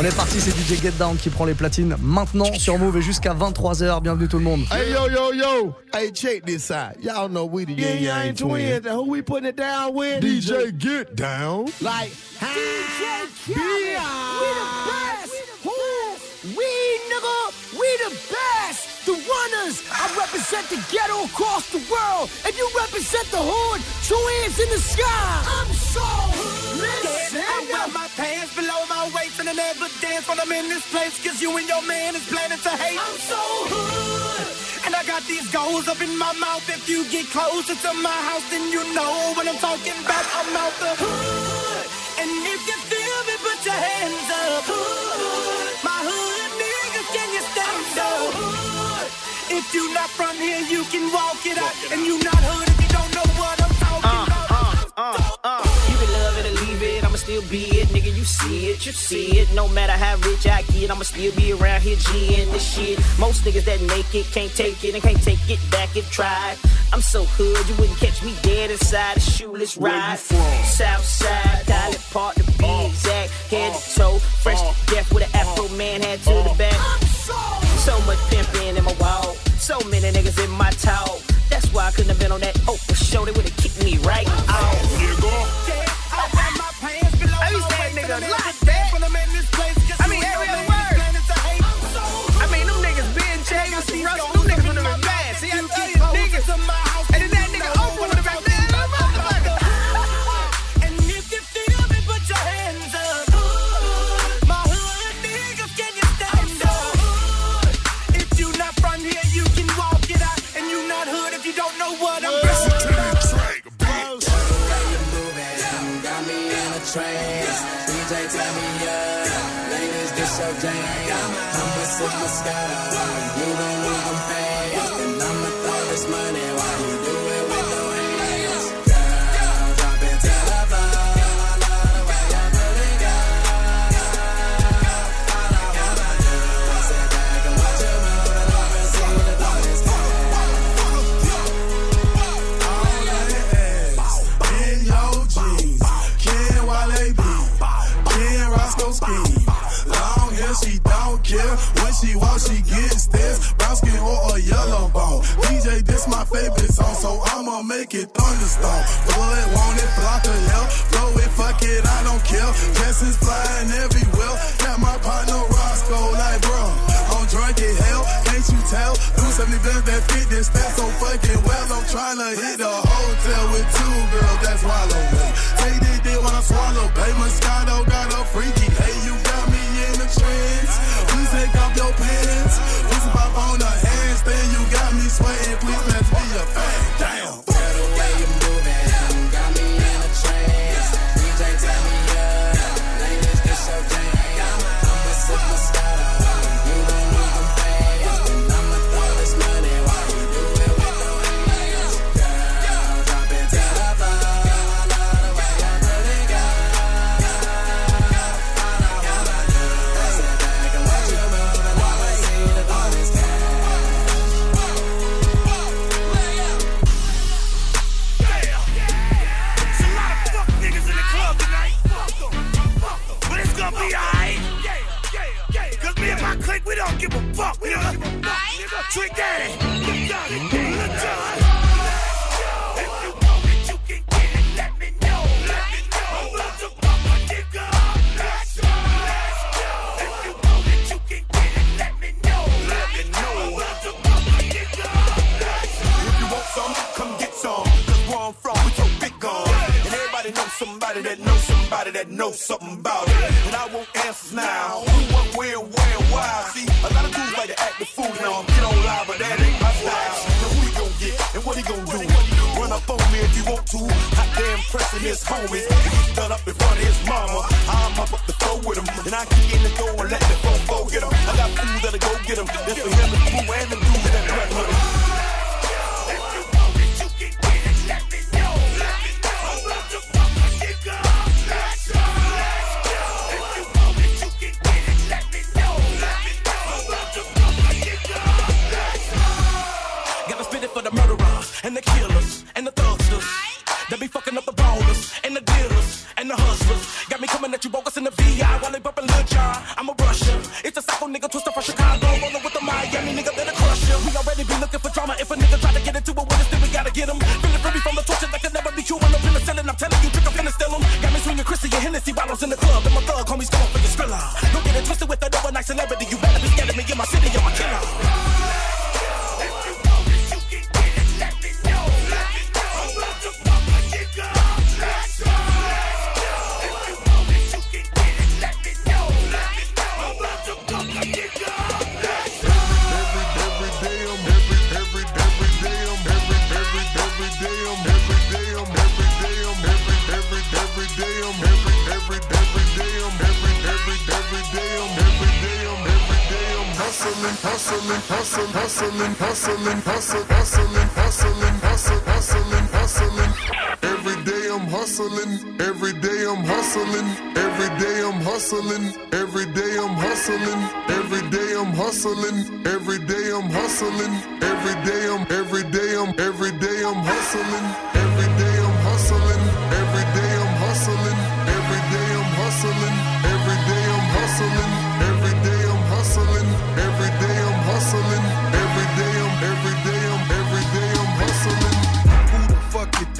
On est parti, c'est DJ Get Down qui prend les platines maintenant sur Move et jusqu'à 23h. Bienvenue tout le monde. Hey yo yo yo, hey check this out. Y'all know we the Yin Yang Twins. And who we putting it down with? DJ Get Down. Like DJ Khaled. We the best. Who? We nigga. We the best. Runners. I represent the ghetto across the world, and you represent the hood. Two hands in the sky. I'm so listen. I wear my pants below my waist and I never dance when I'm in this place. Cause you and your man is planning to hate. I'm so hood. And I got these goals up in my mouth. If you get closer to my house, then you know what I'm talking about. I'm out the hood. And if you feel me, put your hands up. Hood. My hood niggas, can you stand up? Hood. If you not from here, you can walk it out. And you not hood if you don't know what I'm talking about. You can love it or leave it, I'ma still be it, nigga. You see it, you see it. No matter how rich I get, I'ma still be around here G'ing this shit. Most niggas that make it can't take it and can't take it back if tried. I'm so hood, you wouldn't catch me dead inside a shoeless ride. South side, Dolly Park to be exact. Head to toe, fresh to death with an afro man hat to the back. So much pimping in my walk, so many niggas in my talk. That's why I couldn't have been on that Oprah show. They would've kicked me right out. Nigga. I got my pants below. At be saying nigga a lot, sip my I'm telling you, trick, I'm finna steal 'em. Got me swinging Chrissy and Hennessy bottles in the club. And my thug homies going for your skrilla. Don't get it twisted with that overnight celebrity. You Hustling, hustling, hustling, hustling, hustling, hustling, hustling, hustling, hustling. Every day I'm hustling, every day I'm hustling, every day I'm hustling, every day I'm hustling, every day I'm hustling, every day I'm hustling, every day I'm every day I'm every day I'm hustling,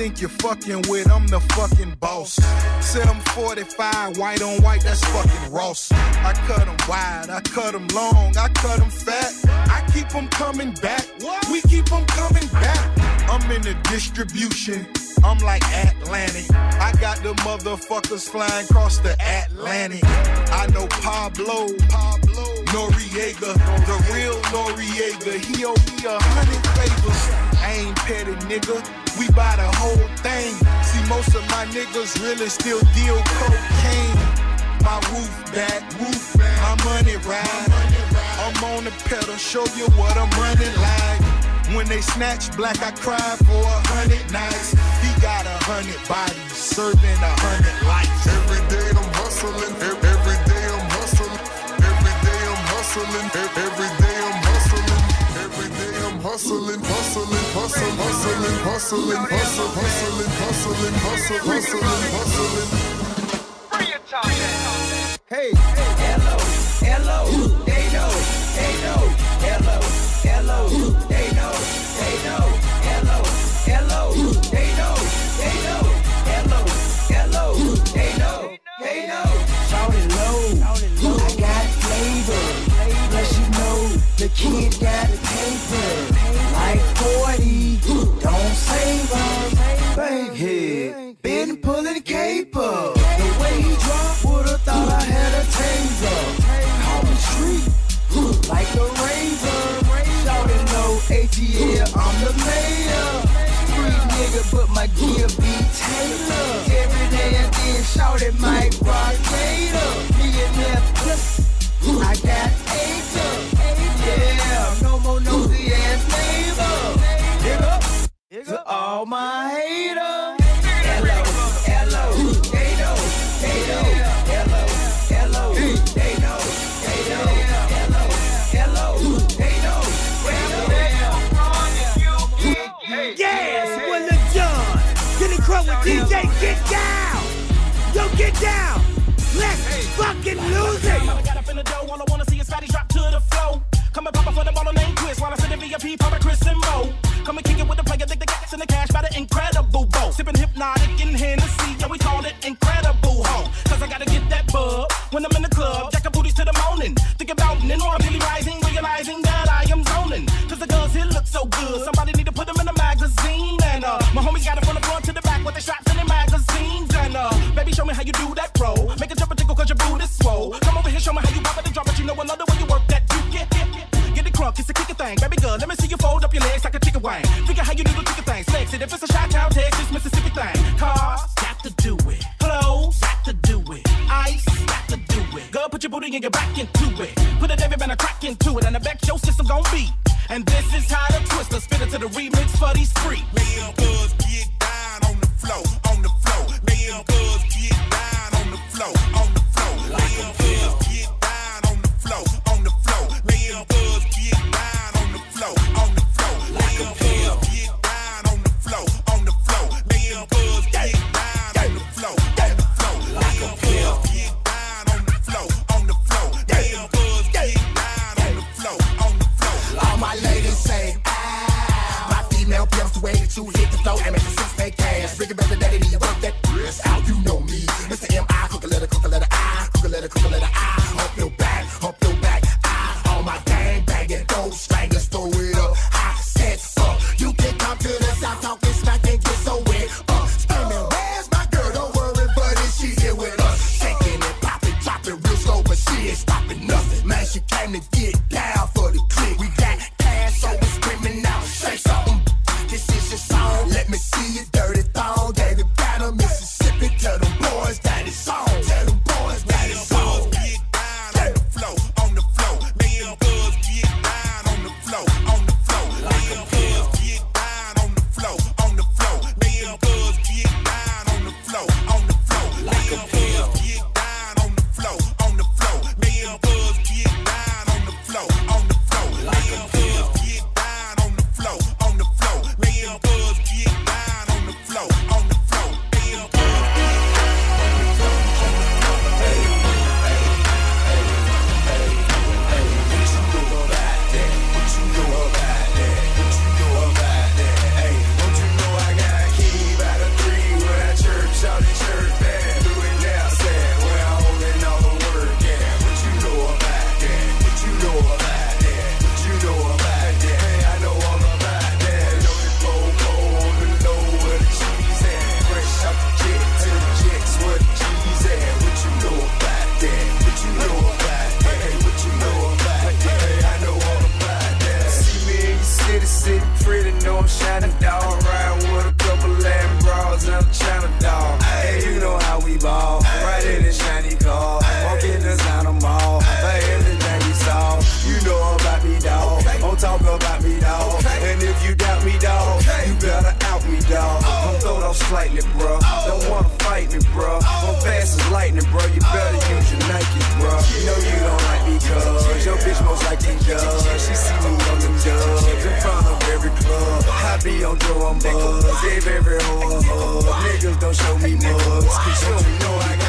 think you're fucking with? I'm the fucking boss. Say I'm 45, white on white, that's fucking Ross. I cut them wide, I cut them long, I cut them fat. I keep them coming back. We keep them coming back. I'm in the distribution. I'm like Atlantic. I got the motherfuckers flying across the Atlantic. I know Pablo, Pablo, Noriega, the real Noriega. He owe me a hundred favors. I ain't petty, nigga. We buy the whole thing. See, most of my niggas really still deal cocaine. My roof back, roof back. My money ride. I'm on the pedal, show you what I'm running like. When they snatch black, I cry for a hundred nights. He got a hundred bodies, serving a hundred lives. Every day I'm hustling, every day I'm hustling, every day I'm hustling, ev- every hustling, hustling, hustling, hustling, hustling, hustling, hustling, hustling, hustling, hustling, hustling. Hey, Hello, hello, they know, they know, hello, hello, they know, they know, hello, hello, they know, they know, hello, hello, they know, they know. Shawty Lo, I got flavor, plus you know the kid got paper, like 40, don't save us, bankhead, been pulling caper, the way he dropped, would've thought I had a taser, call the street, like a razor, shout it low, ATL, I'm the mayor, street nigga, but my gear be tailored, every day and then shout it Mike Rock millionaire plus, I got know, they know. Yes, Lil Jon. Getting crunk with DJ, get down. Yo, get down. Let's fucking lose it. I got up in the dough, all I wanna see is fatty drop to the flow. Come and pop up for the ball named Chris while I sit in VIP, pop Chris and Mo. Come and kick it with the incredible bow. Sipping Hpnotiq in Hennessy, yeah, we call it incredible ho. Cause I gotta get that bug when I'm in the club, jack booties to the morning. Think about it, and I'm really rising, realizing that I am zoning. Cause the girls here look so good, somebody need to put them in a magazine. And uh, my homies got it from the front to the back with the straps and the magazines. And uh, baby, show me how you do that bro. Make a jump and tickle cause your boot is swole. Come over here, show me how you pop it and drop it. You know another way you work that you get, get, get. Get it crunk, it's a kicker thing. Baby girl, let me see you fold up your legs like a chicken wing. Figure how you do the and your back into it. Put a David and a crack into it. And I bet your system gon' beat. And this is how the twister spit it to the remix for these freaks. Them girls time to get don't draw on bugs. Save every hole. Niggas don't show me mugs. Cause you know I got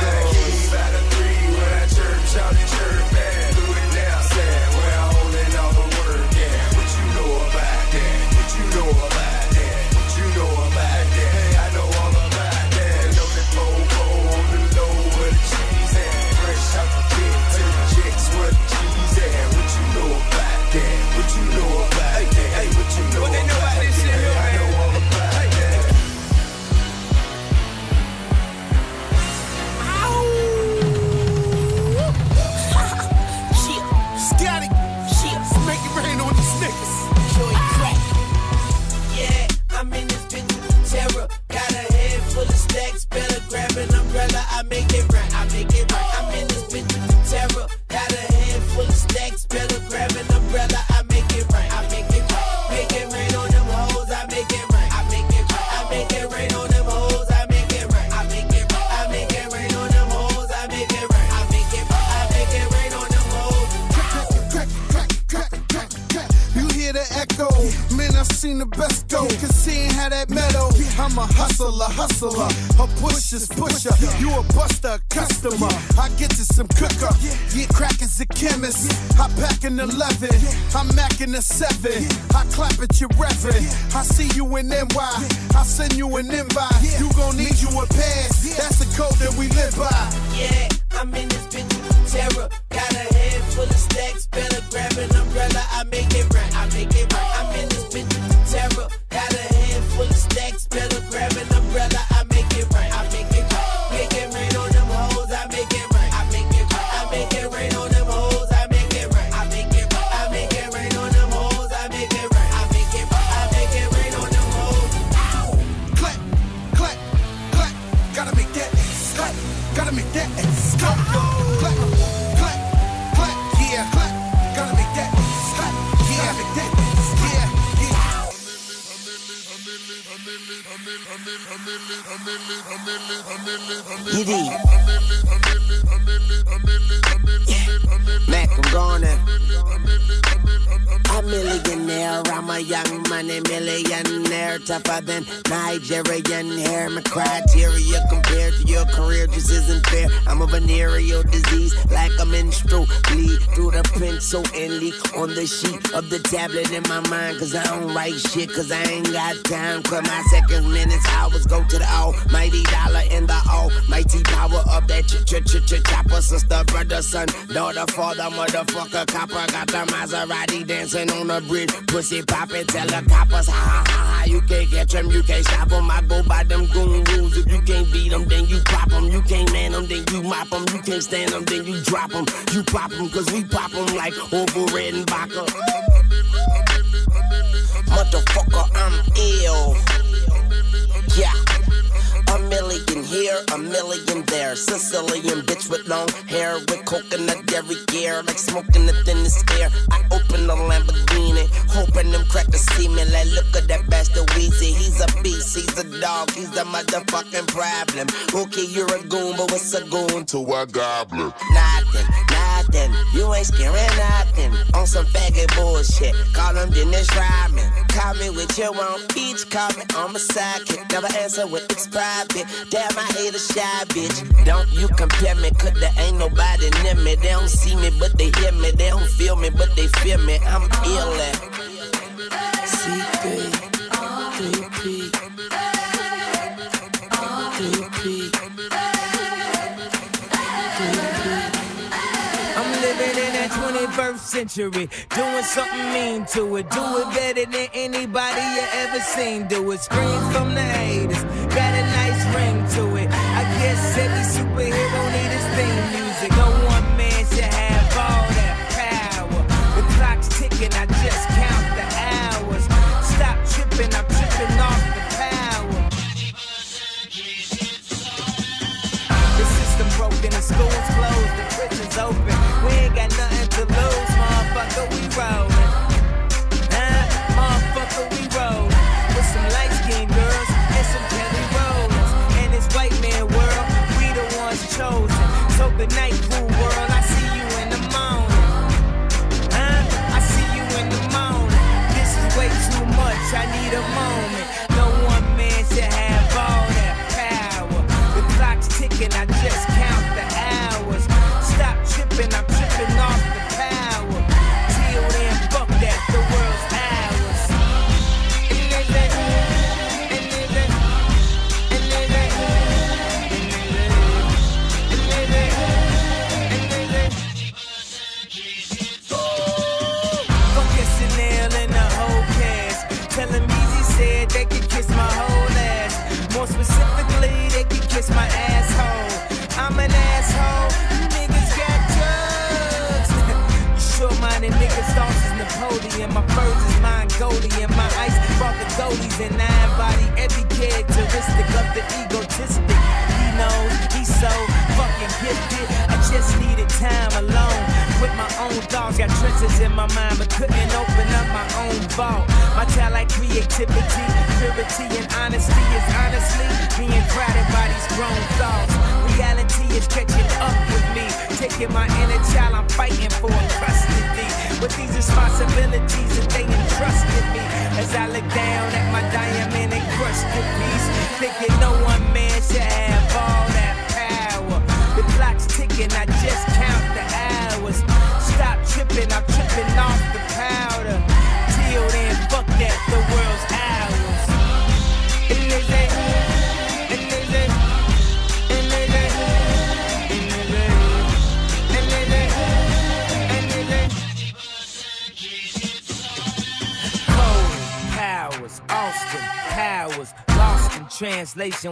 the tablet in my mind. Cause I don't write shit, cause I ain't got time. Cause my seconds, minutes, hours go to the almighty dollar in the almighty power of that ch ch ch ch chopper. Sister, brother, son, daughter, father, motherfucker, copper. Got the Maserati dancing on the bridge. Pussy poppin', tell the coppers, ha ha ha ha. You can't catch them, you can't stop them. I go by them goon rules. If you can't beat them, then you pop them. You can't man them, then you mop them. You can't stand them, then you drop them. You pop them, cause we pop them like over red and vodka. Motherfucker, I'm ill. Yeah. A million here, a million there. Sicilian bitch with long hair, with coconut dairy gear, like smoking the thinnest air. I open the Lamborghini, hoping them crackers see me. Like, look at that bastard Weezy. He's a beast, he's a dog, he's a motherfucking problem. Okay, you're a goon, but what's a goon to a gobbler? Nothing, nothing. You ain't scaring nothing. On some faggot bullshit. Call him Dennis Rodman. Call me with your own peach. Call me on my sidekick. Never answer with it's private. Damn, I hate a shy bitch. Don't you compare me, cause there ain't nobody near me. They don't see me, but they hear me. They don't feel me, but they feel me. I'm ill at C3, century, doing something mean to it. Do it better than anybody you ever seen. Do it. Screams from the haters, got a nice ring to it. I guess every superhero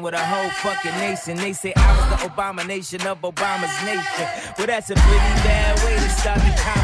with a whole fucking nation. They say I was the abomination of Obama's nation. Well, that's a pretty bad way to start the conversation.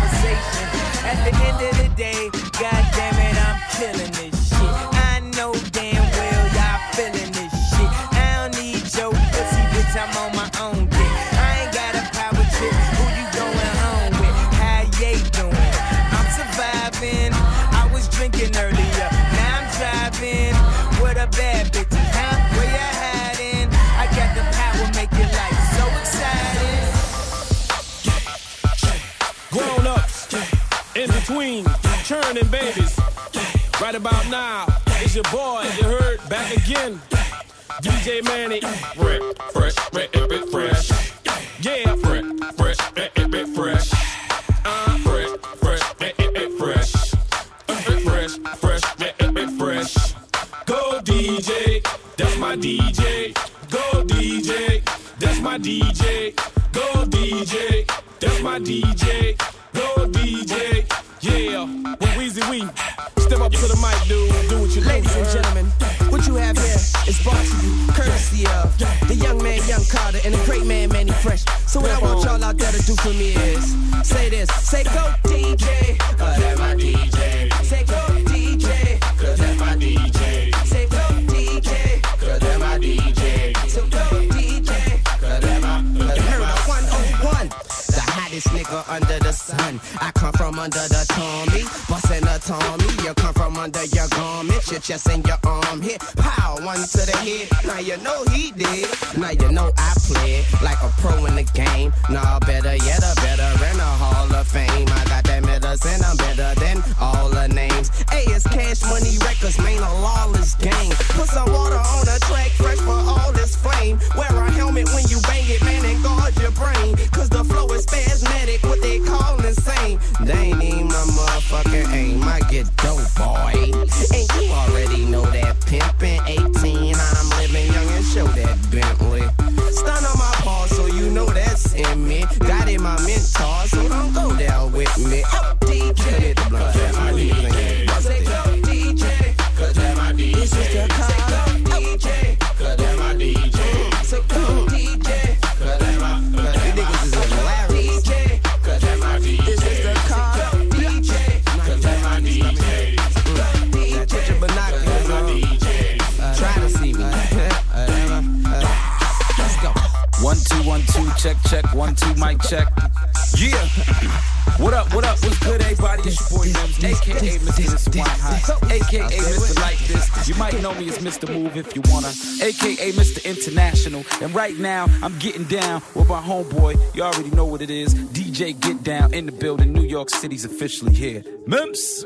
About now, it's your boy, you heard, back again. DJ Mannie. Fresh, fresh, fresh, fresh. Yeah, fresh, fresh, fresh, fresh, fresh. Uh, fresh, fresh, fresh, fresh, fresh, fresh. Go DJ, that's my DJ. Go DJ, that's my DJ. Go DJ, that's my DJ. To the mic, dude. Do what you do. Ladies and gentlemen, what you have here is brought to you courtesy of the young man, Young Carter, and the great man, Mannie Fresh. So what I want y'all out there to do for me is say this, say go DJ, cause that's my DJ. Say go DJ, cause that's my DJ. Say go DJ, cause that's my DJ. So go DJ, cause that's my, you heard of 101. The hottest nigga under the sun. I come from under the Tommy, bustin' a Tommy. You come from under your garment, your chest and your arm hit. Pow, one to the head. Now you know he did. Now you know I played like a pro in the game. Nah, better yet, a veteran, a Hall me as Mr. Move if you wanna, aka Mr. International. And right now, I'm getting down with my homeboy. You already know what it is. DJ Get Down in the building. New York City's officially here. Mims.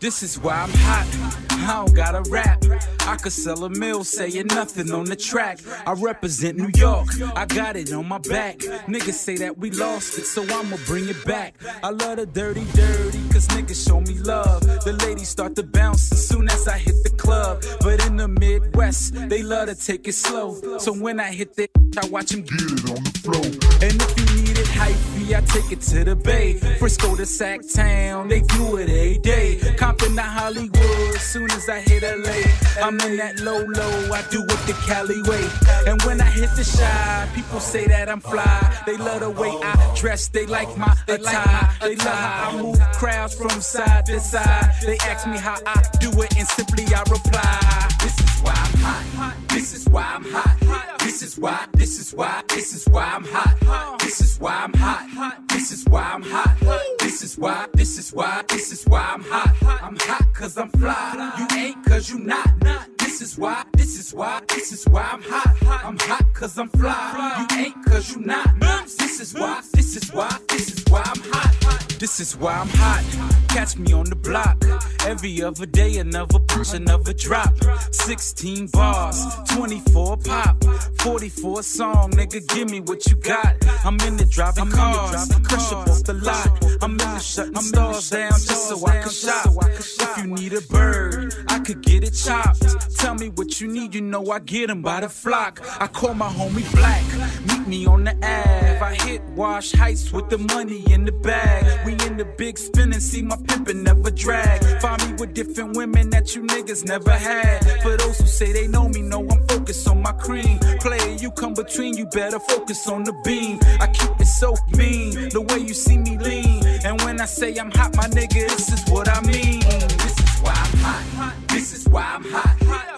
This is why I'm hot. I don't gotta rap. I could sell a mill saying nothing on the track. I represent New York. I got it on my back. Niggas say that we lost it, so I'ma bring it back. I love the dirty, dirty, cause niggas show me love. The ladies start to bounce as soon as I hit the club. But in the Midwest, they love to take it slow. So when I hit that, I watch them get it on the floor. And if you need it hyphy, I take it to the Bay. Frisco to Sac Town, they do it every day. Compton to Hollywood, soon as I hit LA. I'm in that low low, I do it the Cali way. And when I hit the shy, people say that I'm fly. They love the way I dress, they like my attire. They love how I move crowds from side to side. They ask me how I do it, and simply I reply. This is why I'm hot. This is why I'm hot. This is why. This is why. This is why I'm hot. This is why I'm hot. This is why I'm hot. This is why. This is why. This is why I'm hot. I'm hot cause I'm fly. You ain't cause you not. This is why. This is why. This is why I'm hot. I'm hot cause I'm fly. You ain't cause you not. This is why. This is why. This is why I'm hot. This is why I'm hot. Catch me on the block. Every other day, another push, another drop. 16 bars, 24 pop, 44 song. Nigga, give me what you got. I'm in the driving I'm cars, crush up off the lot. I'm in the shutting I'm stars down just so I can shop. If you need a bird, I could get it chopped. Tell me what you need, you know I get them by the flock. I call my homie Black, meet me on the Ave. I hit Wash Heights with the money in the bag. We in the big spin and see my pimpin' never drag. Find me with different women that you niggas never had. For those who say they know me, know I'm focused on my cream. Player, you come between, you better focus on the beam. I keep it so mean, the way you see me lean. And when I say I'm hot, my nigga, this is what I mean. This is why I'm hot. This is why I'm hot.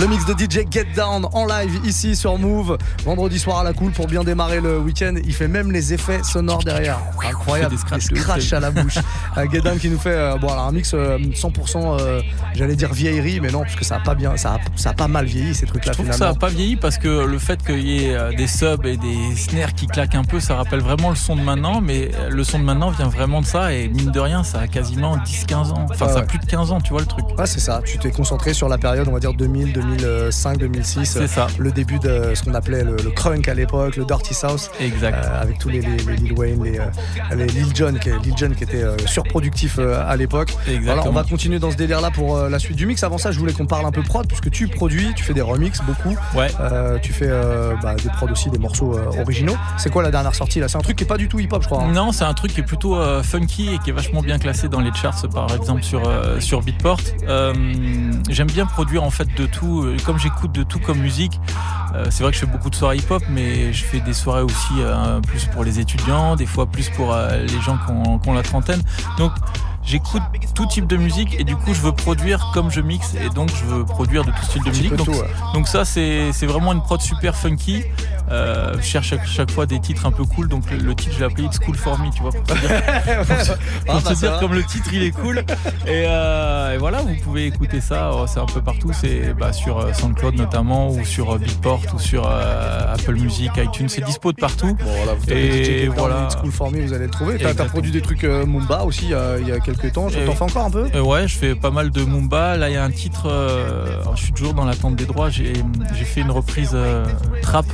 Le mix de DJ Get Down en live ici sur Move, vendredi soir à la cool pour bien démarrer le week-end. Il fait même les effets sonores derrière. Incroyable, des ouf. à la bouche. Euh, Get Down qui nous fait euh, bon, alors un mix euh, 100%, euh, j'allais dire vieillerie, mais non, parce que ça a pas bien, ça a, ça a pas mal vieilli ces trucs-là Je trouve que ça a pas vieilli parce que le fait qu'il y ait des subs et des snares qui claquent un peu, ça rappelle vraiment le son de maintenant, mais le son de maintenant vient vraiment de ça et mine de rien, ça a quasiment 10-15 ans. Enfin, ça a plus de 15 ans, tu vois le truc. Ouais, c'est ça. Tu t'es concentré sur la période, on va dire 2000, 2005, 2006. C'est ça. Le début de ce qu'on appelait le, le crunk à l'époque, le dirty south. Exact. Euh, avec tous les, les, les Lil Wayne, les, euh, les Lil Jon, qui, Lil Jon qui était euh, surproductif euh, à l'époque. Voilà, on va continuer dans ce délire-là pour euh, la suite du mix. Avant ça, je voulais qu'on parle un peu prod, puisque tu produis, tu fais des remixes beaucoup. Ouais. Euh, tu fais euh, bah, des prods aussi, des morceaux euh, originaux. C'est quoi la dernière sortie là? C'est un truc qui est pas du tout hip-hop, je crois. hein. Non, c'est un truc qui est plutôt euh, funky et qui est vachement bien classé dans les charts, par exemple sur, euh, sur Beatport. Euh, J'aime bien produire en fait de tout. Euh, Comme j'écoute de tout comme musique, euh, c'est vrai que je fais beaucoup de soirées hip-hop, mais je fais des soirées aussi euh, plus pour les étudiants, des fois plus pour les gens qui ont, qui ont la trentaine. Donc j'écoute tout type de musique et du coup je veux produire comme je mixe et donc je veux produire de tout style de musique. Donc, tout, ouais. donc ça c'est vraiment une prod super funky. Euh, je cherche chaque, chaque fois des titres un peu cool, donc le, le titre je l'ai appelé It's Cool for Me, tu vois, pour te dire, pour te- Ah, pour bah, dire comme le titre il est cool. Et, euh, et voilà, vous pouvez écouter ça, oh, c'est un peu partout, c'est bah, sur euh, SoundCloud notamment, ou sur Beatport, ou sur euh, Apple Music, iTunes, c'est dispo de partout. Bon, voilà, vous et voilà. It's Cool for Me, vous allez le trouver. T'as produit des trucs Mumba aussi il y a quelques temps. Et- T'en fais encore un peu Euh, ouais, je fais pas mal de Mumba. Là, il y a un titre. euh, alors, je suis toujours dans l'attente des droits. J'ai fait une reprise euh, trap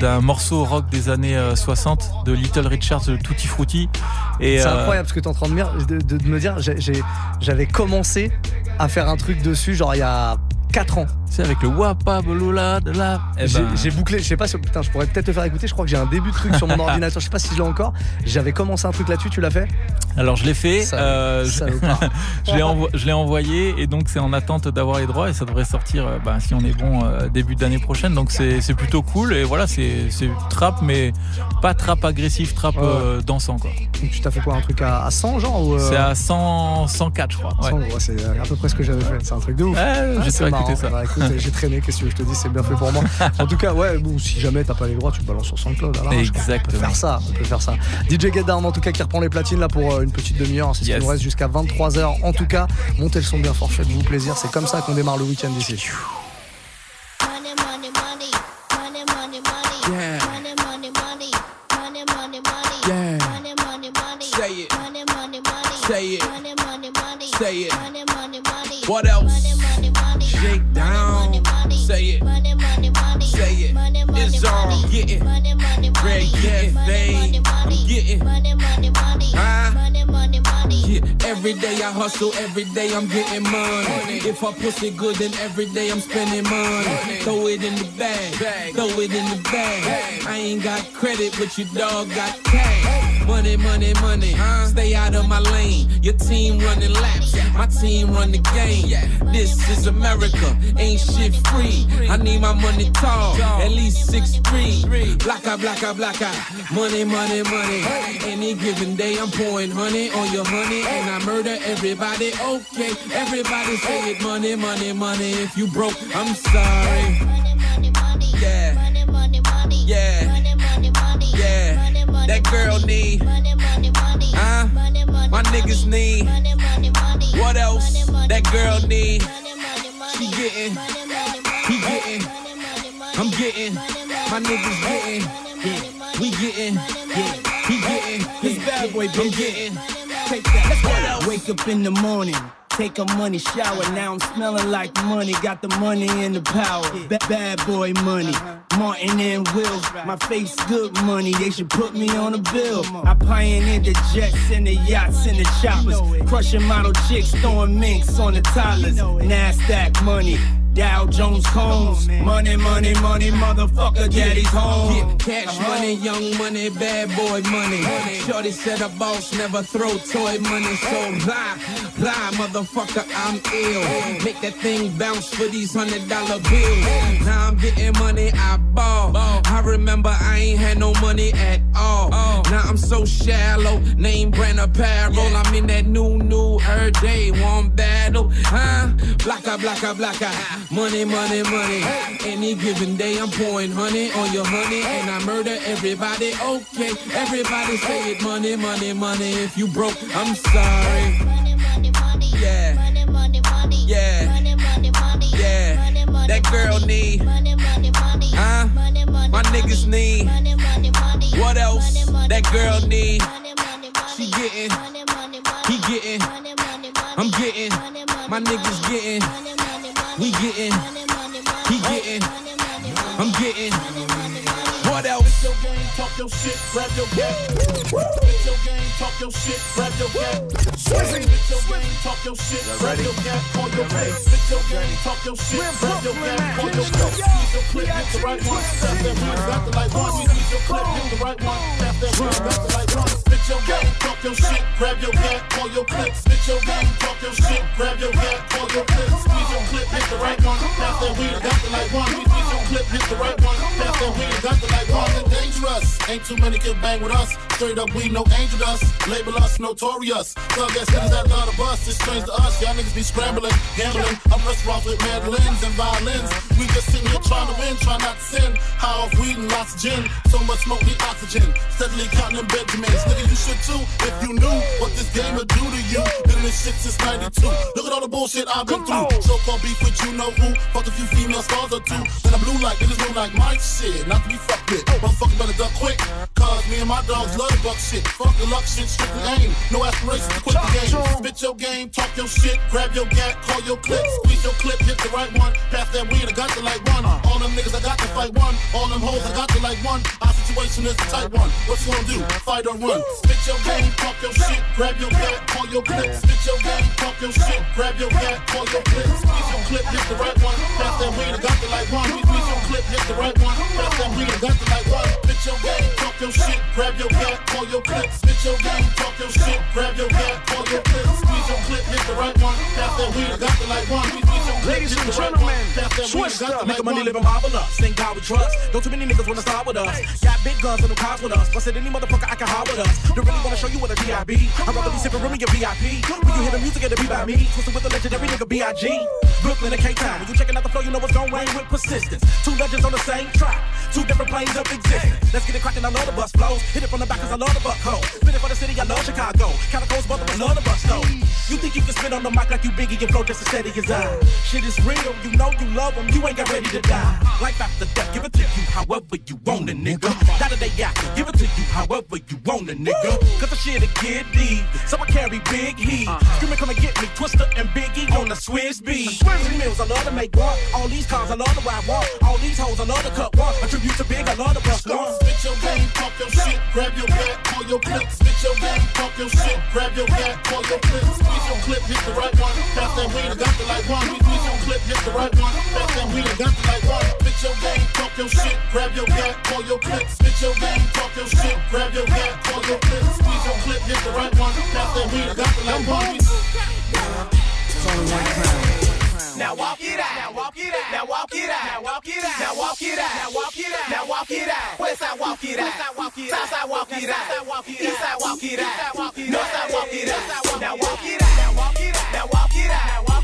d'un morceau rock des années euh, 60 de Little Richard, de Tutti Frutti. C'est euh, incroyable ce que tu es en train de, me- dire. J'avais commencé à faire un truc dessus, genre il y a 4 ans. C'est avec le Wapa Bolula de la. Eh J'ai ben, j'ai bouclé, je sais pas si. Putain, je pourrais peut-être te faire écouter. Je crois que j'ai un début de truc sur mon ordinateur. Je sais pas si je l'ai encore. J'avais commencé un truc là-dessus, tu l'as fait? Alors je l'ai fait, Sale- euh, je, l'ai envo- envoyé et donc c'est en attente d'avoir les droits et ça devrait sortir euh, bah, si on est bon euh, début d'année prochaine donc c'est c'est plutôt cool et voilà c'est trap mais pas trap agressif, trap Ouais. euh, dansant quoi. Donc tu t'as fait quoi Un truc à, à 100 genre euh, C'est à 100, 104 je crois. ouais. 100, ouais, c'est à peu près ce que j'avais fait. C'est un truc de ouf. Ouais, Ah, ça. Bah, écoute, j'ai traîné. Qu'est-ce que je te dis C'est bien fait pour moi. En tout cas, ouais. Bon, si jamais t'as pas les droits, tu le balances sur SoundCloud. à l'arrache, quoi. On peut Exactement. faire ça. On peut faire ça. DJ Get Down, en tout cas, qui reprend les platines là pour euh, une petite demi-heure. C'est ce Yes. qui nous reste jusqu'à 23h. En tout cas, montez le son bien fort. Faites-vous plaisir. C'est comme ça qu'on démarre le week-end ici. Money, money, money, money, money, money. Yeah. Money, money, money, money, money, money. Yeah. Money, money, money. Say it. Money, money, money. Say it. Money, money, money. Say it. Money, money, money. What else? Getting Money, fame. money, money. I'm getting. Money, money, money. Huh? Money, money, money. Yeah, every day I hustle, every day I'm getting money. If I push it good, then every day I'm spending money. Throw it in the bag, throw it in the bag. I ain't got credit, but your dog got cash. Money, money, money. Stay out of my lane. Your team running laps, my team run the game. This is America, ain't shit free. I need my money tall, at least six three. Blacka, blacka, blacka. Money, money, money. Any given day I'm pouring honey on your honey, and I murder everybody. Okay, everybody say it. Money, money, money. If you broke, I'm sorry. Money, money, money. Yeah. Money, money, money. Yeah. Yeah. That girl need. Huh? My niggas need. Money, money, money, what else? That girl need. She getting. He getting. I'm getting. My niggas getting. Yeah. We getting. Yeah. He getting. His bad boy, I'm getting. Take that. Let's go. Wake up in the morning, take a money shower. Now I'm smelling like money. Got the money and the power. Ba- bad boy money. Martin and Will. My face good money. They should put me on a bill. I pioneered the jets and the yachts and the choppers. Crushing model chicks, throwing minks on the toddlers. NASDAQ money. Dow Jones Combs. Money, money, money, motherfucker, daddy's home. Yeah, cash money, young money, bad boy money. Shorty said a boss never throw toy money, so blah, blah, motherfucker, I'm ill. Make that thing bounce for these hundred dollar bills. Now I'm getting money, I ball. I remember I ain't had no money at all. Now I'm so shallow, name brand apparel. I'm in that new, new, her day, one battle, huh? Blacka, blacka, blacka. Money, money, money. Any given day, I'm pouring honey on your honey, and I murder everybody. Okay, everybody say it. Money, money, money. If you broke, I'm sorry. Money, money, money. Yeah. Money, money, money. Yeah. Money, money, money. Yeah. Money, money. That girl need. Money, money, money. Huh? My niggas need. Money, money, money. What else? That girl need. Money, money, money. She getting. Money, money. He getting. Money, money. I'm getting. Money. My niggas getting. We getting. He getting. I'm getting. What else? your game, talk your shit, grab your gap. Bitch your game, talk your shit, grab your gap. Swizzy, bitch your game, talk your shit, grab your gap, call your face. Bitch your game, talk your shit, grab your gap, call your face. Squeeze your clip, hit the right one, tap that one, got the light one. Squeeze your clip, hit the right one, tap that one, got the light one. Bitch your game, talk your shit, grab your gap, call your clips. Bitch your game, talk your shit, grab your gap, call your clips. Squeeze your clip, hit the right one, tap that weed, got the light one. Squeeze your clip, hit the right one, tap that weed, got the light one. Dangerous, ain't too many can bang with us. Straight up, we no angel dust. Label us notorious. Thug ass niggas that love the bus. It's strange to us. Y'all niggas be scrambling, gambling. I'm restaurants with mandolins and violins. We just sitting here trying to win, trying not to sin. High off weed and lots of gin. So much smoke, need oxygen. Steadily counting them Benjamins. Nigga, you should too. If you knew what this game would do to you. Been in this shit since 92. Look at all the bullshit I've been through. So called beef with you know who. Fuck a few female stars or two. Then I'm blue like niggas blue like my shit. Not to be fucked with. Motherfucker better duck quick. Cause me and my dogs love the buck shit. Fuck the luck shit, strictly aim. No aspirations to quit the game. Spit your game, talk your shit, grab your gap, call your clip, squeeze your clip, hit the right one. Pass that weed, I got the like one. All them niggas, I got to fight one. All them hoes, I got to like one. Our situation is a tight one. What you gonna do? Fight or run? Spit your game, talk your shit, grab your gap, call your clip. Spit your game, talk your shit, grab your gap, call your clip. Squeeze your clip, hit the right one. Pass that weed, I got the like one. Squeeze your clip, hit the right one. Pass that weed, I got the like one. Spit your game, talk your shit, grab your gap, call your clip. Spit your game, talk your shit, grab your gap, call your clip. Squeeze your clip, hit the right one. Pass that weed, got the like one. Squeeze your clip, Ladies and the right one. gentlemen, Pass that weed, I switch up. Make money one. living marvelous. Thank God we trust. Don't too many niggas wanna start with us. Got big guns and no cars with us. Busted any motherfucker I can hide with us. Don't really wanna show you what a GIB. I'd rather be sipping room in your VIP. When you hear the music, it'll be by me. Twisted with the legendary nigga B.I.G. Brooklyn and K-Town. When you checking out the flow, you know what's going rain with persistence. Two legends on the same track. Two different planes of existence. Let's get it cracking, I love the bus flows. Hit it from the back cause I love the buck hole. Spit it for the city, I love Chicago. Kinda coast, I love the bus though. You think you can spit on the mic like you biggie and flow just as steady as I. Shit is real, you know you love them, you ain't got ready to die. Life after death, give it to you however you want it, nigga. A day after, give it to you however you want it, nigga. Cause the shit it get deep, so I carry big heat. Uh-huh. Screaming, come and get me, Twista and Biggie on the Swizz beat. Swiss meals, I love to make one. All these cars, I love to ride one. All these hoes, I love to cut one. A tribute to Big, I love to bust one. Spit your game, talk your shit, grab your gap, call your clip. Spit your game, talk your shit, grab your gap, call your clip. Squeeze your clip, hit the right one. Pass that weed, I got the like one. Squeeze your clip, hit the right one. Pass that weed, I got the like one. Spit your game, talk your shit, grab your gap, call your clip. Spit your game, talk your shit, grab your gap, call your clip. Squeeze your clip, hit the right one. Pass that weed, I got the like one. It's only one crown. Now walk it out. Now walk it out. Now walk it out. Now walk it out. Now walk it out. Now walk it out. Now walk it out. West side walk it out. South side walk it out. East side walk it out. North side walk it out. Now walk it out. Now walk it out. Now walk it out. Now walk it out.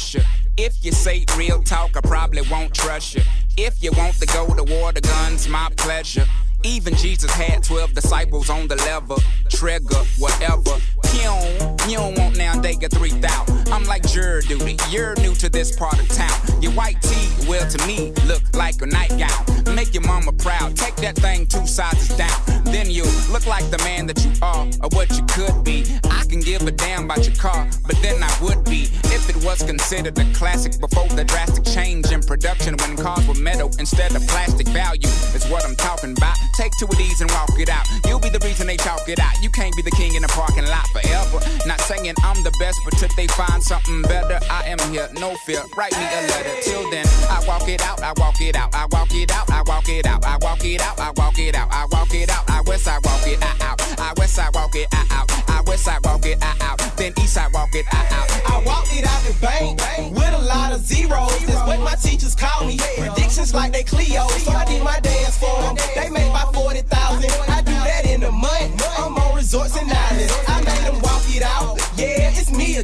Usher. If you say real talk, I probably won't trust you. If you want to go to war, the gun's my pleasure. Even Jesus had 12 disciples on the lever, trigger, whatever. You don't, want now they get 3,000. I'm like juror duty, you're new to this part of town. Your white tee, well to me, look like a nightgown. Make your mama proud, take that thing two sizes down. Then you look like the man that you are, or what you could be. I can give a damn about your car, but then I would be if it was considered a classic before the drastic change in production when cars were metal instead of plastic. Value is what I'm talking about. Take two of these and walk it out. You'll be the reason they talk it out. You can't be the king in the parking lot forever. Not saying I'm the best, but till they find something better, I am here. No fear. Write me a letter. Till then, I walk it out. I walk it out. I walk it out. I walk it out. I walk it out. I walk it out. I walk it out. I west side walk it out. I west side walk it out. I west side walk it out. Then east side walk it out. I walked it out the bank with a lot of zeros. That's what my teachers call me. Predictions like they Cleo. So I did my dance for them.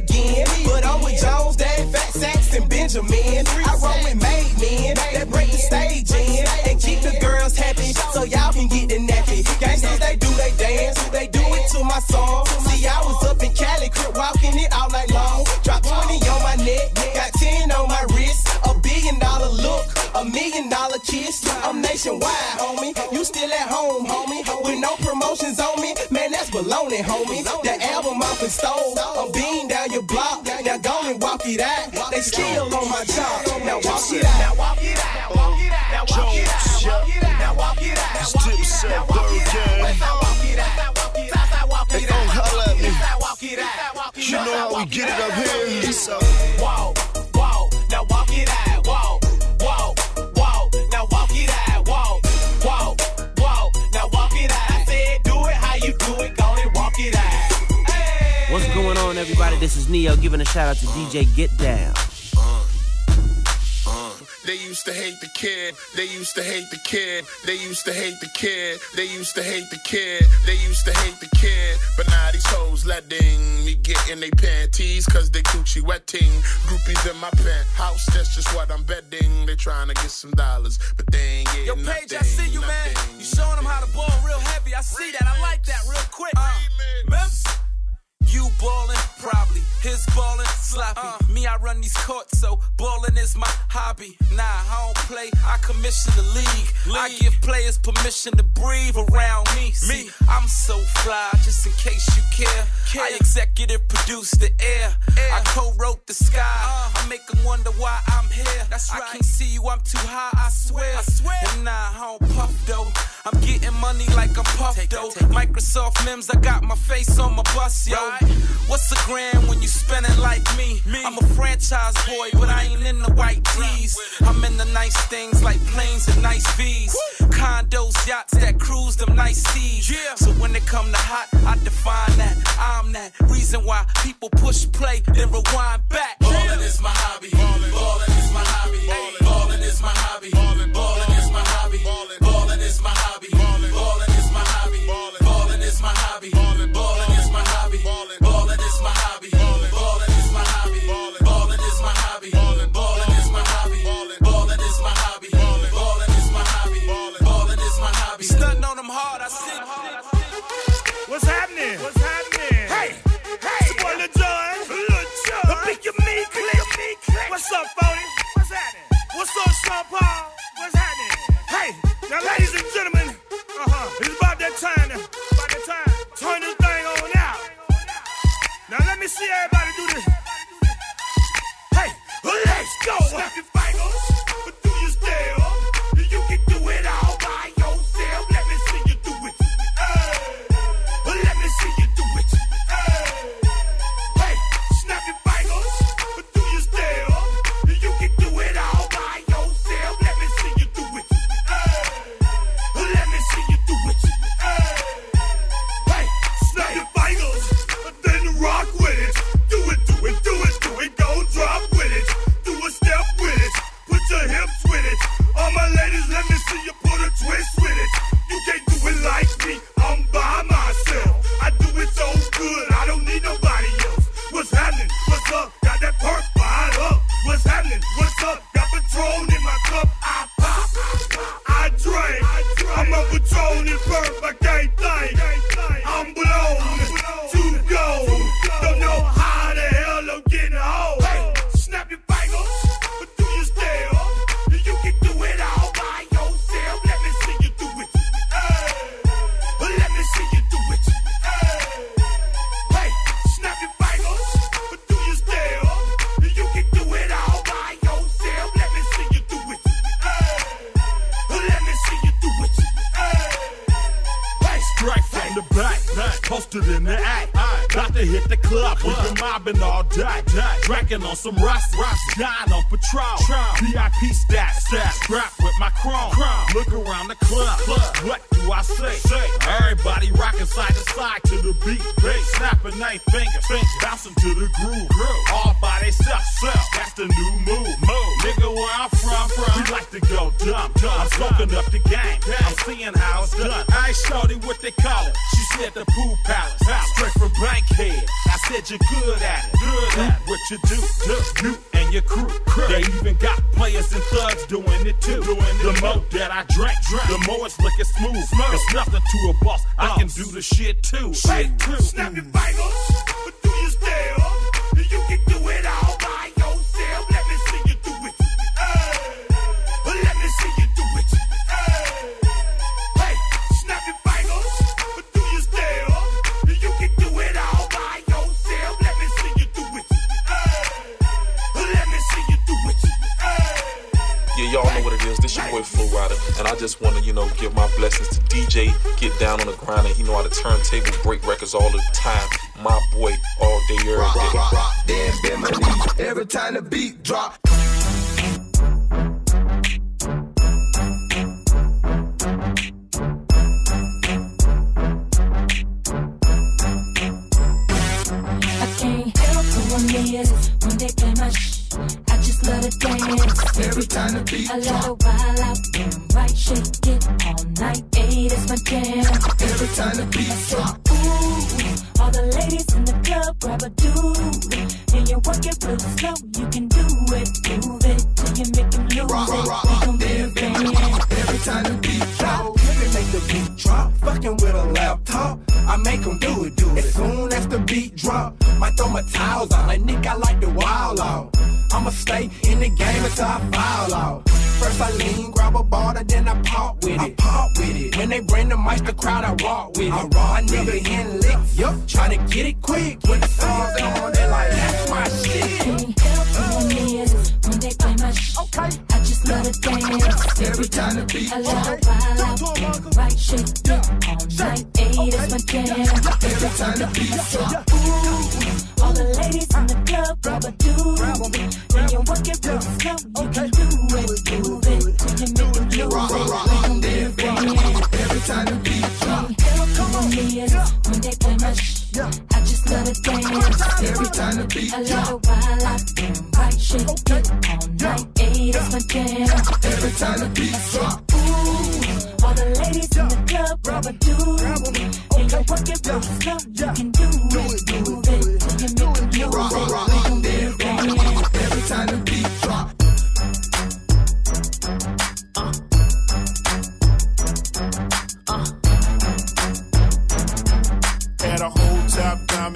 Again. But I'm with Jones, Dave, Fat Sacks, and Benjamin. I roll with made men that break the stage in and keep the girls happy so y'all can get the nappy. Gangsters, they do they dance. They do it to my song. See, I was up in Cali, crib walking it all night long. Drop 20 on my neck, got 10 on my wrist. A billion dollar look, a million dollar kiss. I'm nationwide, homie. You still at home, homie. With no promotions on me, man, that's baloney, homie. The album off and stole. I'm being it out. They still on my job. Now walk it out. Now walk it out. Now walk it out. Now walk it out. Now walk it out. It's Dipset Bird Hey, don't holla at me. You know how we get it up here. So, Whoa, everybody? This is Ne-Yo giving a shout out to DJ Get Down. They used to hate the kid. They used to hate the kid. They used to hate the kid. They used to hate the kid. They used to hate the kid. But now these hoes letting me get in they panties cause they coochie wetting. Groupies in my penthouse, that's just what I'm betting. They trying to get some dollars, but they ain't getting Yo, nothing. I see you, man. You showing them how to ball real heavy. Run these courts, so ballin' is my hobby. Nah, I don't play, I commission the league. I give players permission to breathe around me. Me, I'm so fly, just in case you care. I executive produce the air. I co-wrote the sky. Uh. I make them wonder why I'm here. That's right. I can't see you, I'm too high, I swear. I swear. And nah, I don't puff though. I'm getting money like I'm puff though. Microsoft Mims, I got my face on my bus, yo. What's a grand when you spending like me? me? I'm a franchise boy, but I ain't in the white tees. I'm in the nice things like planes and nice V's. Condos, yachts that cruise them nice seas. So when it come to hot, I define that. I'm that reason why people push play, then rewind back. Ballin' is my hobby. Ballin' is my hobby. Ballin' is my hobby. Ballin' is Up, Paul? What's happening? Hey, now, ladies and gentlemen, uh-huh, it's about that time. to- About that time. Turn this thing on out. Now let me see everybody do this. Hey, let's go. The pool palace, straight from Bankhead. I said you're good at it, good at it. What you do, do, you and your crew. They even got players and thugs doing it too. Doing The more that I drink, the more it's looking smooth. It's nothing to a boss. I can do the shit too. Shit too. Snap your fingers, just want to, you know, give my blessings to DJ. Get down on the grind, and he know how to turntable, break records all the time. My boy, all day, every Rock, day. rock, rock, then bend my knees. Every time the beat drop. I can't help who I'm is when they play my sh. I just love to dance. Every time the beat I shake yup. Tryna get it quick. When the songs on, they like, that's my shit. Can't help who I'm when they play my sh. I just love to dance. Every time the beat I love to wild out right shake it all night. Hey, that's my jam. Every time the beat drop. Ooh, all the ladies in the club grab a dude. When you work it real slow, you can do it, move it till you make them lose Rock, it. rock, rock, gon' be then a bend my fan. knees. Every time the sh. I just love to dance. Every time the beat I drop. love out and right shake it all night. Hey, that's my jam. Every time the beat drop. Ooh, all the ladies in the club a dude. And you work it real slow. You can do it, move it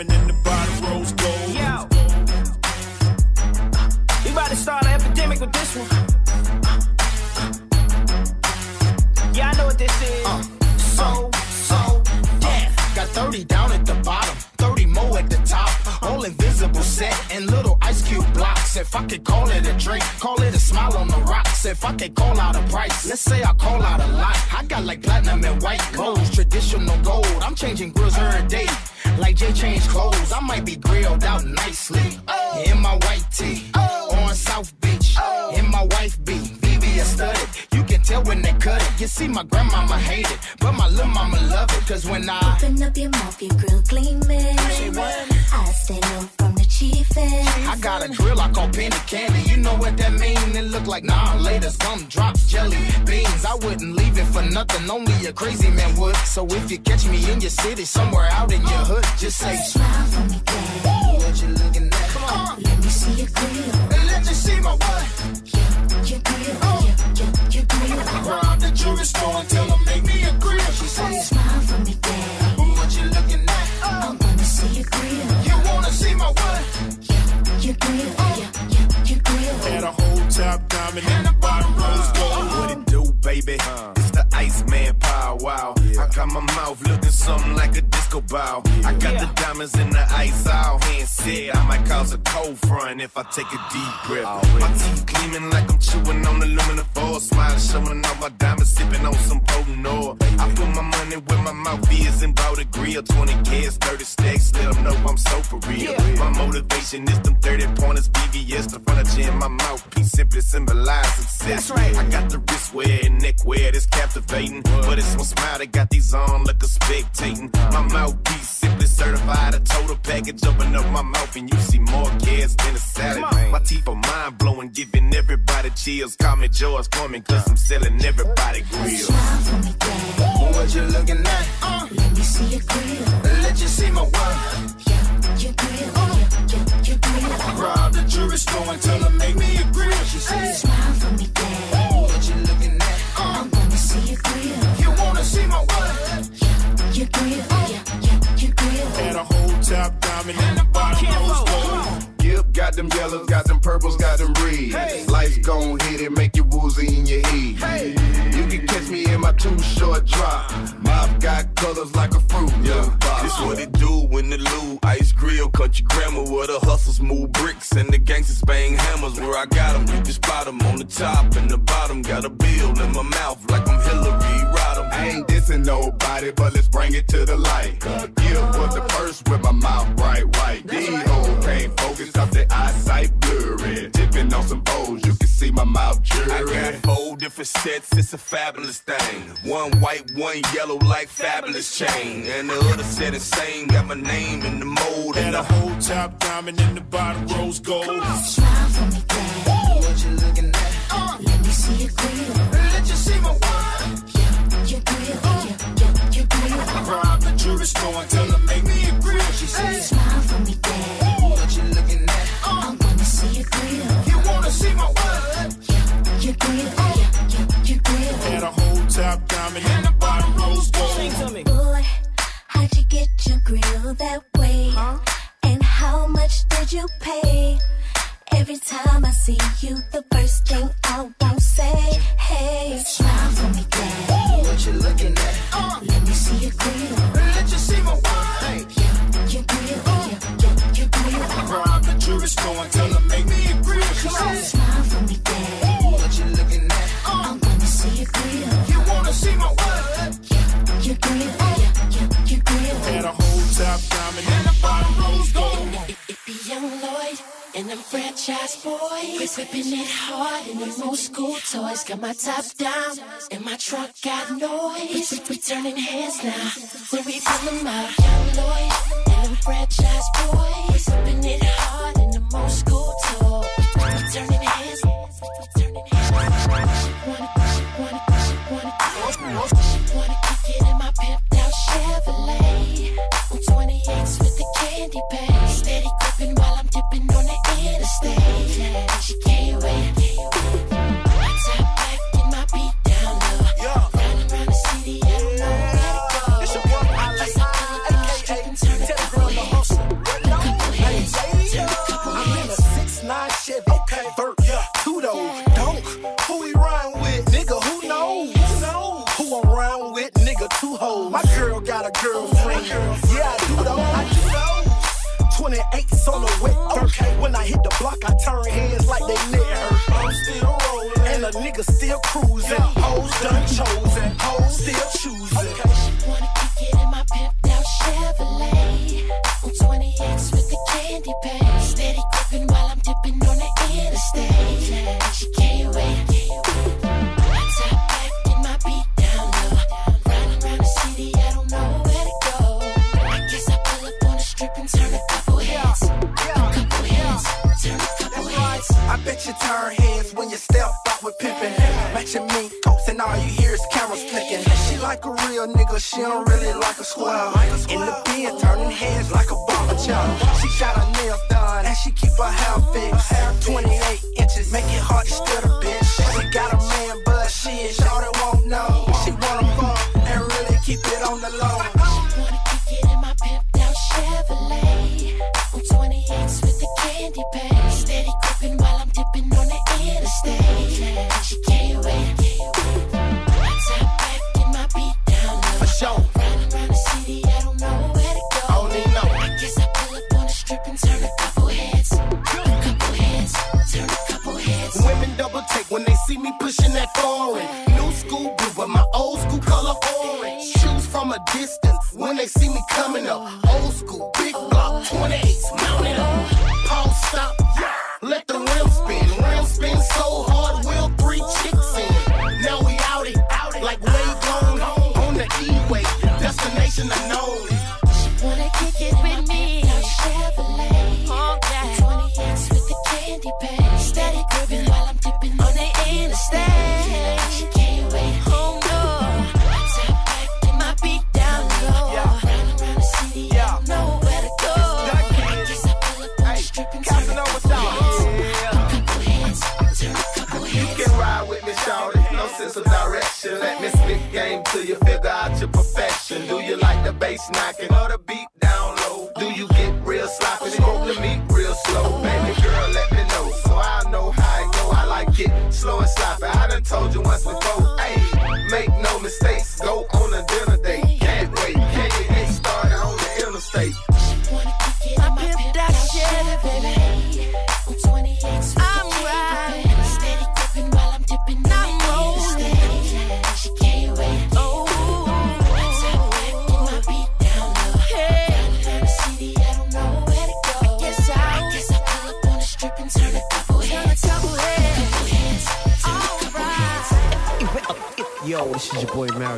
diamond in the bottom rose gold. Yo. We about to start an epidemic with this one. Yeah, I know what this is. Uh, so, so, All invisible set and little ice cube blocks. If I could call it a drink, call it a smile on the rocks. If I could call out a price, let's say I call out a lot. I got like platinum and white gold, traditional gold. I'm changing grills every day. Like Jay changed clothes, I might be grilled out nicely. In my white tee, on South Beach. In my wife beat, VVS studded. You can tell when they cut it. You see, my grandmama hate it, but my little mama love it. Cause when I Open up your mouth, your grill gleaming. I stay from the chief I got a grill I call penny candy. You know what that mean? It look like nah later. Some drops jelly beans. I wouldn't leave it for nothing. Only a crazy man would. So if you catch me in your city, somewhere out in your hood, just say Smile for me, daddy. What you looking at? Come on. Let me see your grill. Hey, let you see my what? Your grill, oh. your, your, your grill. Rob the jewelry store and tell them make me a grill. She said, Smile for me, daddy. What you looking at? I wanna see your grill. You. Had a whole top diamond in the bottom rose gold. What it do, baby? It's the Iceman Paul Wall. I got my mouth looking something like a disco Escobar. I got the diamonds in the ice, all hand said. I might cause a cold front if I take a deep breath. My teeth gleaming like I'm chewing on aluminum foil. Smiling, showing off my diamonds, sipping on some potent oil. I put my money where my mouth is and bought a grill. 20 kids, 30 stacks, let them know I'm so for real. My motivation is them 30 pointers, VVS, the furniture in my mouthpiece simply symbolize success. I got the wrist wear and neck wear that's captivating. But it's my smile that got these on, look a spectating. My mouthpiece simply certified, a total package. Open up my mouth and you see more kids than a salad. My teeth are mind blowing, giving everybody chills. Call me George Foreman, cause I'm selling everybody grills. What you looking at? Uh, let me see your grill. Let you see my work. Yeah, your grill. Yeah, yeah, your grill. Rob the jewelry store and tell her make me a grill. She said, smile for me, dad. See your grill. You wanna see my what? Yeah, your grill. Yeah, yeah, your grill. And a whole top diamond in the bottom rose gold. Got them yellows, got them purples, got them reds. Life's gon' hit it, make you woozy in your head. Hey. You can catch me in my two short drop. Mouth got colors like a fruit. Yeah, This what it do when the Lou Ice Grill Country Grammar where the hustles move bricks and the gangsters bang hammers where I got 'em. You can spot 'em on the top and the bottom got a bill in my mouth like I'm Hillary I ain't dissing nobody, but let's bring it to the light. Gipp was the first with my mouth bright white. These hoes can't focus off their eyesight blurry. Tipping on some O's, you can see my mouth I got four different sets, it's a fabulous thing. One white, one yellow, like fabulous chain. And the other set is same, got my name in the mold. And the whole top diamond in the bottom rose gold. Smile for me, dad. What you looking at? let me see your grill. Let you see my work. Grill. Rob the jewelry store and tell her make me a grill. She said, Smile for me, dad. What you looking at? Uh. I wanna see your grill. You wanna see my what? Yeah, your grill. Yeah, yeah, your grill. And a whole top diamond in the bottom rose gold. Boy, how'd you get your grill that way? And how much did you pay? Every time I see you, the first thing I won't say, hey, smile for me, dad. What you looking at? Uh. Let me see your grill. Let you see my work. Yeah, your grill. Yeah, uh. yeah, your grill. Rob the jewelry store and tell her make me a grill. She said, Smile for me, dad. What you looking at? Uh. I wanna see your grill. You wanna see my what? Yeah, your grill. Yeah, yeah, your grill. And a whole top diamond franchise boys. We whipping it hard in them old school toys. Got my top down and my truck got noise. We, we turning heads now when we pull them out. Young Lloyd and them franchise boys. We whipping it hard in them old school toys. We, we turning heads. We turning wanna, a cruising. Hoes done chosen, a. In the pen, turning heads like a barber child. She got her nails done and she keep her hair fixed. 28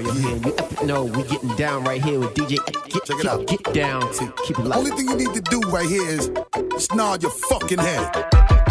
down. Yo, yeah, you epic. No, we getting down right here with DJ. Get, Check it out. Get down. to keep it light. Only thing you need to do right here is snarl your fucking head.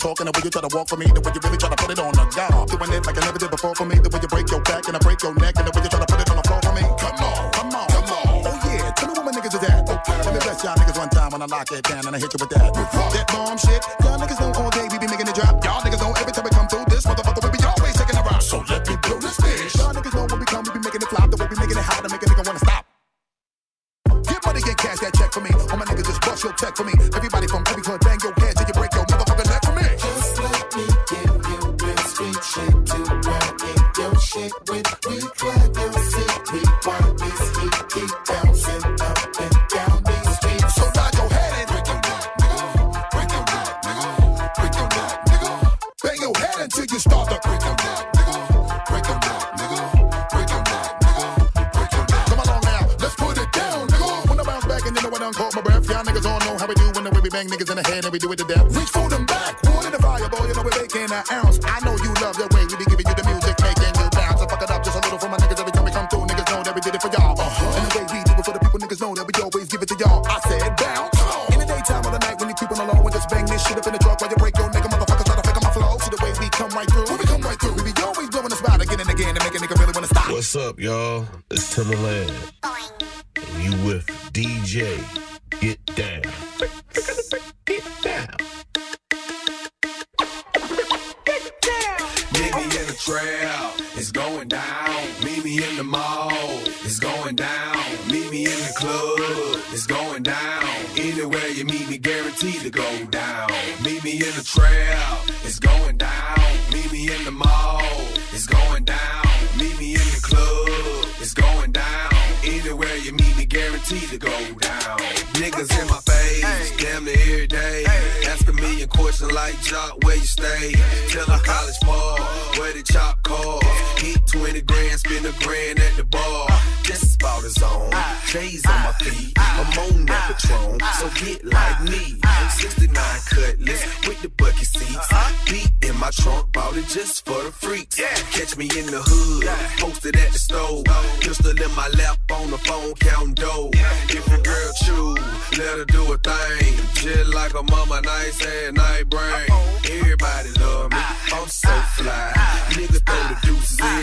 talking, the way you try to walk for me, the way you really try to put it on the guy. Doing it like I never did before for me, the way you break your back and I break your neck, and the way you try to put it on the floor for me. Come on, come on, come on. Oh yeah, tell me what my niggas is at. Okay. Let me bless y'all niggas one time when I lock it down and I hit you with that. That bomb shit, Until you start to break them down, nigga. Break down, nigga. Break down, nigga. Break down. Come along now, let's put it down, nigga. When I bounce back and you know I done caught my breath, y'all niggas all know how we do when the way we bang niggas in the head and we do it to death. Reach for them back, wood in the fire, boy, you know we're baking an ounce. I know you love the way we be giving you the What's up, y'all? It's Timbaland. You with DJ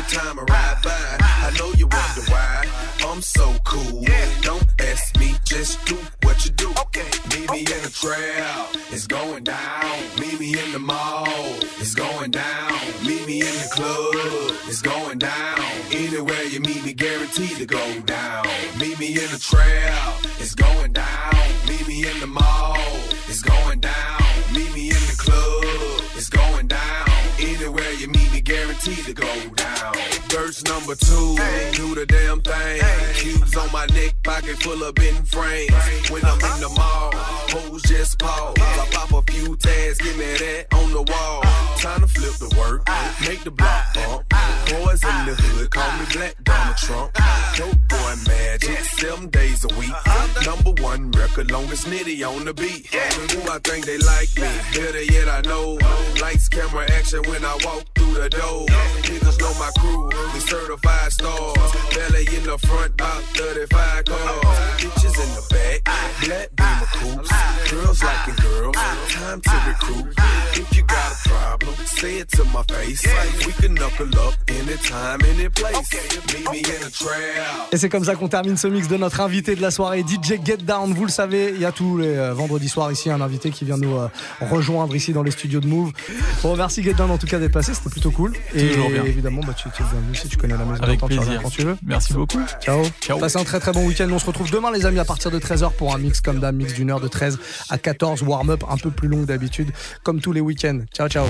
time I ride by. I know you wonder why I'm so cool. Don't ask me, just do what you do. Meet me in the trail, it's going down. Meet me in the mall, it's going down. Meet me in the club, it's going down. Anywhere you meet me, guaranteed to go down. Meet me in the trail, it's going down. Meet me in the mall, it's going down. Meet me in the club, it's going down. Anywhere you meet me, guaranteed to Verse number two, do the damn thing. Cubes on my neck, pocket full of bent frames. When I'm in the mall, hoes just pause. I pop a few tags, give me that on the wall. Time to flip the work, make the block bump. Boys in the hood, call me Black Donald Trump. Dope boy magic, seven days a week. Number one record, longest nitty on the beat. Who I think they like me, better yet I know. Lights, camera, action when I walk through the door. Niggas know my crew, we certified stars. Belly in the front, about 35 cars. Bitches in the back, black beamer coops. Girls liking girls, time to recruit. If you got a problem, say it to my face. We can knuckle up anytime, any place. Meet me in the trail. Et c'est comme ça qu'on termine ce mix de notre invité de la soirée, DJ Get Down. Vous le savez, il y a tous les euh, vendredis soirs ici un invité qui vient nous euh, rejoindre ici dans les studios de Move. On remercie Get Down en tout cas d'être passé, c'était plutôt cool. Et Toujours bien. évidemment, bah, tu tu es bienvenu si tu connais la maison. Avec tu plaisir. quand tu veux. Merci beaucoup. Ciao. Ciao. Passez un très très bon week-end. On se retrouve demain les amis à partir de 13h pour un mix comme d'hab, mix d'une heure de 13 à 14, warm-up un peu plus long d'habitude, comme tous les week-ends. Ciao ciao.